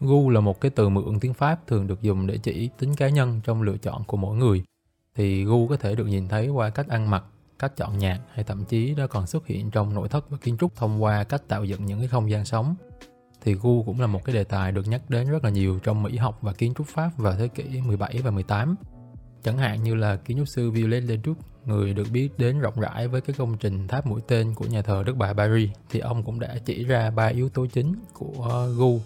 Gu là một cái từ mượn tiếng Pháp thường được dùng để chỉ tính cá nhân trong lựa chọn của mỗi người. Thì gu có thể được nhìn thấy qua cách ăn mặc, cách chọn nhạc hay thậm chí nó còn xuất hiện trong nội thất và kiến trúc thông qua cách tạo dựng những cái không gian sống. Thì gu cũng là một cái đề tài được nhắc đến rất là nhiều trong mỹ học và kiến trúc Pháp vào thế kỷ 17 và 18. Chẳng hạn như là kiến trúc sư Viollet Leduc, người được biết đến rộng rãi với cái công trình tháp mũi tên của nhà thờ Đức Bà Paris, thì ông cũng đã chỉ ra ba yếu tố chính của gu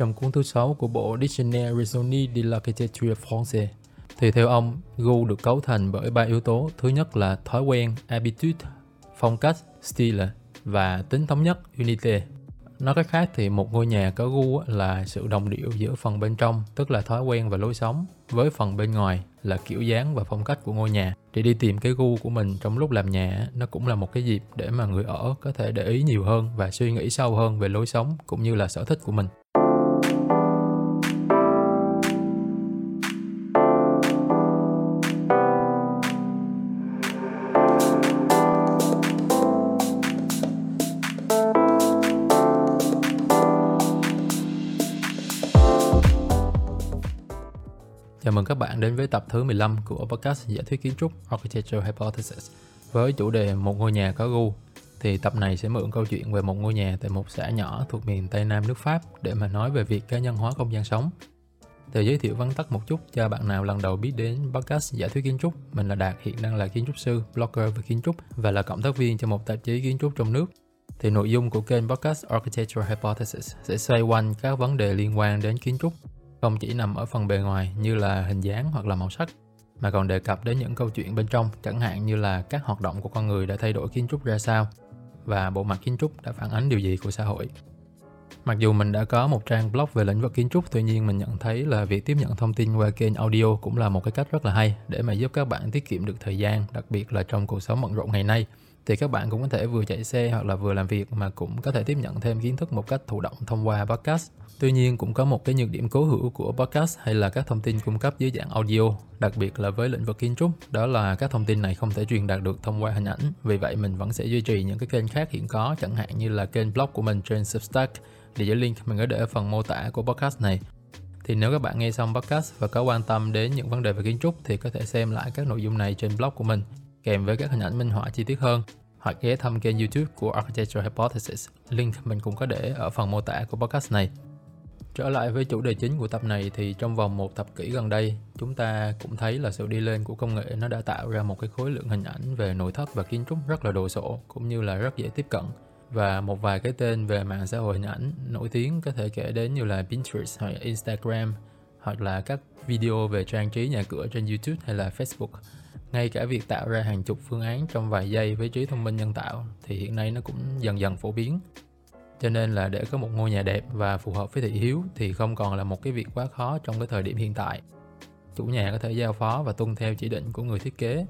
trong cuốn thứ sáu của bộ Dictionnaire raisonné de l'architecture française. Thì theo ông, gu được cấu thành bởi ba yếu tố. Thứ nhất là thói quen, habitude, phong cách, style và tính thống nhất, unité. Nói cách khác thì một ngôi nhà có gu là sự đồng điệu giữa phần bên trong, tức là thói quen và lối sống, với phần bên ngoài là kiểu dáng và phong cách của ngôi nhà. Để đi tìm cái gu của mình trong lúc làm nhà, nó cũng là một cái dịp để mà người ở có thể để ý nhiều hơn và suy nghĩ sâu hơn về lối sống cũng như là sở thích của mình. Chào mừng các bạn đến với tập thứ 15 của podcast giả thuyết kiến trúc Architecture Hypothesis với chủ đề một ngôi nhà có gu. Thì tập này sẽ mượn câu chuyện về một ngôi nhà tại một xã nhỏ thuộc miền Tây Nam nước Pháp để mà nói về việc cá nhân hóa không gian sống. Để giới thiệu vắn tắt một chút cho bạn nào lần đầu biết đến podcast giả thuyết kiến trúc, mình là Đạt, hiện đang là kiến trúc sư, blogger về kiến trúc và là cộng tác viên cho một tạp chí kiến trúc trong nước. Thì nội dung của kênh podcast Architecture Hypothesis sẽ xoay quanh các vấn đề liên quan đến kiến trúc không chỉ nằm ở phần bề ngoài như là hình dáng hoặc là màu sắc mà còn đề cập đến những câu chuyện bên trong chẳng hạn như là các hoạt động của con người đã thay đổi kiến trúc ra sao và bộ mặt kiến trúc đã phản ánh điều gì của xã hội. Mặc dù mình đã có một trang blog về lĩnh vực kiến trúc, tuy nhiên mình nhận thấy là việc tiếp nhận thông tin qua kênh audio cũng là một cái cách rất là hay để mà giúp các bạn tiết kiệm được thời gian, đặc biệt là trong cuộc sống bận rộn ngày nay. Thì các bạn cũng có thể vừa chạy xe hoặc là vừa làm việc mà cũng có thể tiếp nhận thêm kiến thức một cách thụ động thông qua podcast. Tuy nhiên cũng có một cái nhược điểm cố hữu của podcast hay là các thông tin cung cấp dưới dạng audio, đặc biệt là với lĩnh vực kiến trúc, đó là các thông tin này không thể truyền đạt được thông qua hình ảnh. Vì vậy mình vẫn sẽ duy trì những cái kênh khác hiện có, chẳng hạn như là kênh blog của mình trên Substack. Địa chỉ link mình có để ở phần mô tả của podcast này. Thì nếu các bạn nghe xong podcast và có quan tâm đến những vấn đề về kiến trúc thì có thể xem lại các nội dung này trên blog của mình kèm với các hình ảnh minh họa chi tiết hơn hoặc ghé thăm kênh YouTube của Architectural Hypothesis. Link mình cũng có để ở phần mô tả của podcast này. Trở lại với chủ đề chính của tập này thì trong vòng một thập kỷ gần đây, chúng ta cũng thấy là sự đi lên của công nghệ nó đã tạo ra một cái khối lượng hình ảnh về nội thất và kiến trúc rất là đồ sộ cũng như là rất dễ tiếp cận. Và một vài cái tên về mạng xã hội hình ảnh nổi tiếng có thể kể đến như là Pinterest hoặc Instagram hoặc là các video về trang trí nhà cửa trên YouTube hay là Facebook. Ngay cả việc tạo ra hàng chục phương án trong vài giây với trí thông minh nhân tạo thì hiện nay nó cũng dần dần phổ biến. Cho nên là để có một ngôi nhà đẹp và phù hợp với thị hiếu thì không còn là một cái việc quá khó trong cái thời điểm hiện tại. Chủ nhà có thể giao phó và tuân theo chỉ định của người thiết kế,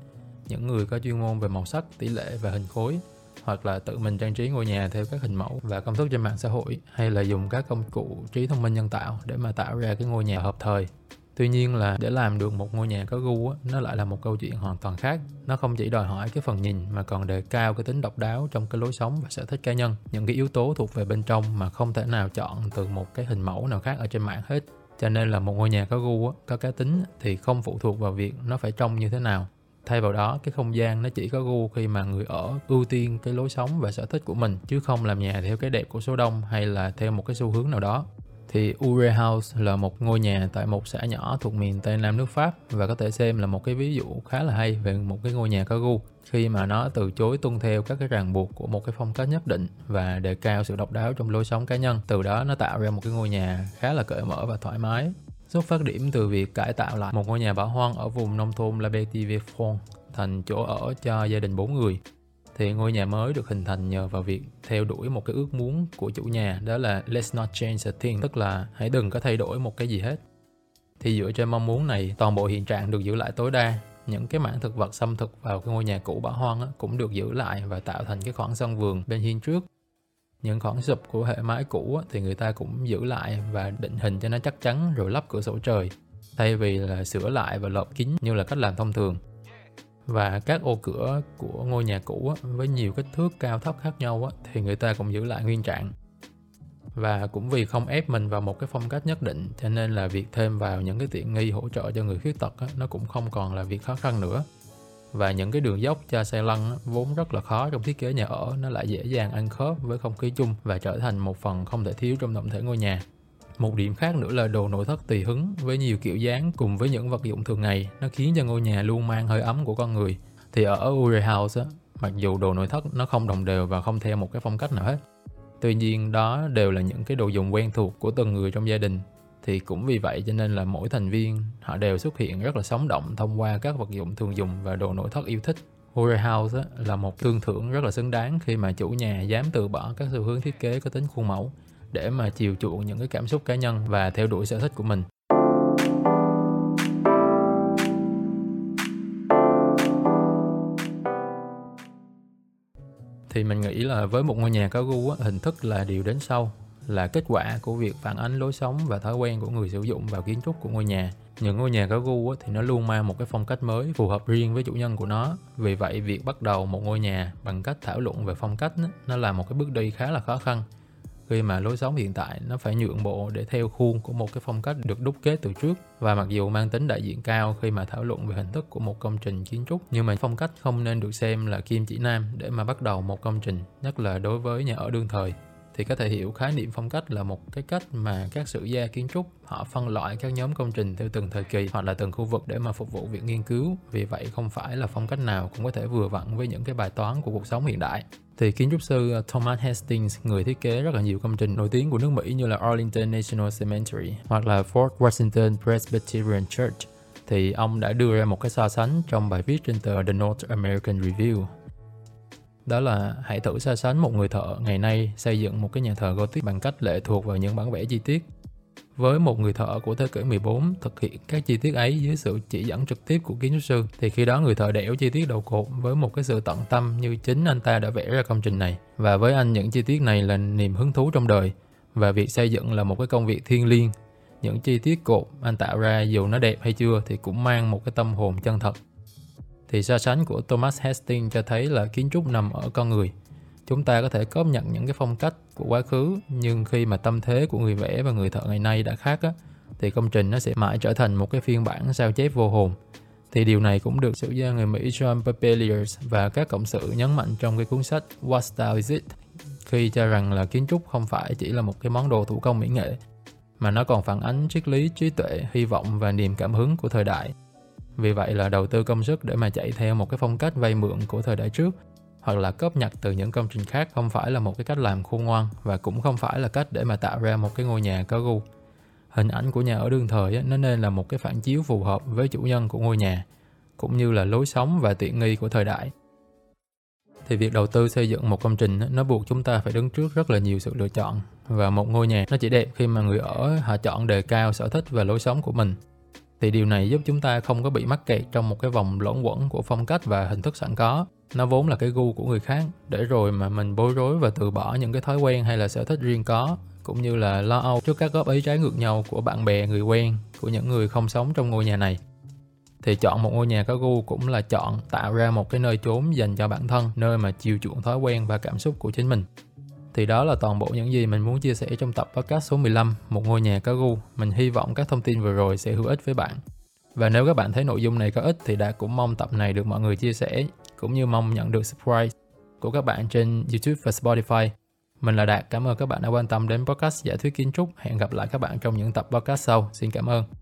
những người có chuyên môn về màu sắc, tỷ lệ và hình khối hoặc là tự mình trang trí ngôi nhà theo các hình mẫu và công thức trên mạng xã hội hay là dùng các công cụ trí thông minh nhân tạo để mà tạo ra cái ngôi nhà hợp thời. Tuy nhiên là để làm được một ngôi nhà có gu á, nó lại là một câu chuyện hoàn toàn khác. Nó không chỉ đòi hỏi cái phần nhìn mà còn đề cao cái tính độc đáo trong cái lối sống và sở thích cá nhân. Những cái yếu tố thuộc về bên trong mà không thể nào chọn từ một cái hình mẫu nào khác ở trên mạng hết. Cho nên là một ngôi nhà có gu á, có cá tính thì không phụ thuộc vào việc nó phải trông như thế nào thay vào đó, cái không gian nó chỉ có gu khi mà người ở ưu tiên cái lối sống và sở thích của mình, chứ không làm nhà theo cái đẹp của số đông hay là theo một cái xu hướng nào đó thì Ure House là một ngôi nhà tại một xã nhỏ thuộc miền Tây Nam nước Pháp và có thể xem là một cái ví dụ khá là hay về một cái ngôi nhà có gu khi mà nó từ chối tuân theo các cái ràng buộc của một cái phong cách nhất định và đề cao sự độc đáo trong lối sống cá nhân. Từ đó nó tạo ra một cái ngôi nhà khá là cởi mở và thoải mái. Xuất phát điểm từ việc cải tạo lại một ngôi nhà bỏ hoang ở vùng nông thôn La Betive thành chỗ ở cho gia đình bốn người. Thì ngôi nhà mới được hình thành nhờ vào việc theo đuổi một cái ước muốn của chủ nhà, đó là let's not change a thing tức là hãy đừng có thay đổi một cái gì hết. Thì dựa trên mong muốn này, toàn bộ hiện trạng được giữ lại tối đa. Những cái mảng thực vật xâm thực vào cái ngôi nhà cũ bỏ hoang cũng được giữ lại và tạo thành cái khoảng sân vườn bên hiên trước những khoảng sụp của hệ mái cũ thì người ta cũng giữ lại và định hình cho nó chắc chắn rồi lắp cửa sổ trời, thay vì là sửa lại và lợp kính như là cách làm thông thường. Và các ô cửa của ngôi nhà cũ với nhiều kích thước cao thấp khác nhau thì người ta cũng giữ lại nguyên trạng. Và cũng vì không ép mình vào một cái phong cách nhất định, cho nên là việc thêm vào những cái tiện nghi hỗ trợ cho người khuyết tật nó cũng không còn là việc khó khăn nữa và những cái đường dốc cho xe lăn vốn rất là khó trong thiết kế nhà ở nó lại dễ dàng ăn khớp với không khí chung và trở thành một phần không thể thiếu trong tổng thể ngôi nhà. Một điểm khác nữa là đồ nội thất tùy hứng với nhiều kiểu dáng cùng với những vật dụng thường ngày nó khiến cho ngôi nhà luôn mang hơi ấm của con người. Thì ở Uri House á, mặc dù đồ nội thất nó không đồng đều và không theo một cái phong cách nào hết tuy nhiên đó đều là những cái đồ dùng quen thuộc của từng người trong gia đình thì cũng vì vậy cho nên là mỗi thành viên họ đều xuất hiện rất là sống động thông qua các vật dụng thường dùng và đồ nội thất yêu thích. Hure House á, là một thương thưởng rất là xứng đáng khi mà chủ nhà dám từ bỏ các xu hướng thiết kế có tính khuôn mẫu để mà chiều chuộng những cái cảm xúc cá nhân và theo đuổi sở thích của mình. Thì mình nghĩ là với một ngôi nhà có gu hình thức là điều đến sau là kết quả của việc phản ánh lối sống và thói quen của người sử dụng vào kiến trúc của ngôi nhà. Những ngôi nhà có gu thì nó luôn mang một cái phong cách mới, phù hợp riêng với chủ nhân của nó. Vì vậy, việc bắt đầu một ngôi nhà bằng cách thảo luận về phong cách nó là một cái bước đi khá là khó khăn. Khi mà lối sống hiện tại, nó phải nhượng bộ để theo khuôn của một cái phong cách được đúc kết từ trước. Và mặc dù mang tính đại diện cao khi mà thảo luận về hình thức của một công trình kiến trúc, nhưng mà phong cách không nên được xem là kim chỉ nam để mà bắt đầu một công trình, nhất là đối với nhà ở đương thời thì có thể hiểu khái niệm phong cách là một cái cách mà các sử gia kiến trúc họ phân loại các nhóm công trình theo từng thời kỳ hoặc là từng khu vực để mà phục vụ việc nghiên cứu vì vậy không phải là phong cách nào cũng có thể vừa vặn với những cái bài toán của cuộc sống hiện đại thì kiến trúc sư ờ, Thomas Hastings, người thiết kế rất là nhiều công trình nổi tiếng của nước Mỹ như là Arlington National Cemetery hoặc là Fort Washington Presbyterian Church, thì ông đã đưa ra một cái so sánh trong bài viết trên tờ The North American Review. Đó là hãy thử so sánh một người thợ ngày nay xây dựng một cái nhà thờ Gothic bằng cách lệ thuộc vào những bản vẽ chi tiết. Với một người thợ của thế kỷ 14 thực hiện các chi tiết ấy dưới sự chỉ dẫn trực tiếp của kiến trúc sư, thì khi đó người thợ đẽo chi tiết đầu cột với một cái sự tận tâm như chính anh ta đã vẽ ra công trình này. Và với anh, những chi tiết này là niềm hứng thú trong đời. Và việc xây dựng là một cái công việc thiêng liêng. Những chi tiết cột anh tạo ra dù nó đẹp hay chưa thì cũng mang một cái tâm hồn chân thật thì so sánh của Thomas Hastings cho thấy là kiến trúc nằm ở con người. Chúng ta có thể cóp nhận những cái phong cách của quá khứ nhưng khi mà tâm thế của người vẽ và người thợ ngày nay đã khác á, thì công trình nó sẽ mãi trở thành một cái phiên bản sao chép vô hồn. Thì điều này cũng được sử gia người Mỹ John Papeliers và các cộng sự nhấn mạnh trong cái cuốn sách What Style Is It? Khi cho rằng là kiến trúc không phải chỉ là một cái món đồ thủ công mỹ nghệ mà nó còn phản ánh triết lý trí tuệ hy vọng và niềm cảm hứng của thời đại vì vậy là đầu tư công sức để mà chạy theo một cái phong cách vay mượn của thời đại trước hoặc là cóp nhặt từ những công trình khác không phải là một cái cách làm khôn ngoan và cũng không phải là cách để mà tạo ra một cái ngôi nhà có gu. Hình ảnh của nhà ở đương thời nó nên là một cái phản chiếu phù hợp với chủ nhân của ngôi nhà, cũng như là lối sống và tiện nghi của thời đại. Thì việc đầu tư xây dựng một công trình nó buộc chúng ta phải đứng trước rất là nhiều sự lựa chọn và một ngôi nhà nó chỉ đẹp khi mà người ở họ chọn đề cao sở thích và lối sống của mình thì điều này giúp chúng ta không có bị mắc kẹt trong một cái vòng lẫn quẩn của phong cách và hình thức sẵn có. Nó vốn là cái gu của người khác, để rồi mà mình bối rối và từ bỏ những cái thói quen hay là sở thích riêng có, cũng như là lo âu trước các góp ý trái ngược nhau của bạn bè, người quen, của những người không sống trong ngôi nhà này. Thì chọn một ngôi nhà có gu cũng là chọn tạo ra một cái nơi trốn dành cho bản thân, nơi mà chiều chuộng thói quen và cảm xúc của chính mình thì đó là toàn bộ những gì mình muốn chia sẻ trong tập podcast số 15 Một ngôi nhà có gu Mình hy vọng các thông tin vừa rồi sẽ hữu ích với bạn Và nếu các bạn thấy nội dung này có ích thì đã cũng mong tập này được mọi người chia sẻ cũng như mong nhận được subscribe của các bạn trên YouTube và Spotify. Mình là Đạt, cảm ơn các bạn đã quan tâm đến podcast giải thuyết kiến trúc. Hẹn gặp lại các bạn trong những tập podcast sau. Xin cảm ơn.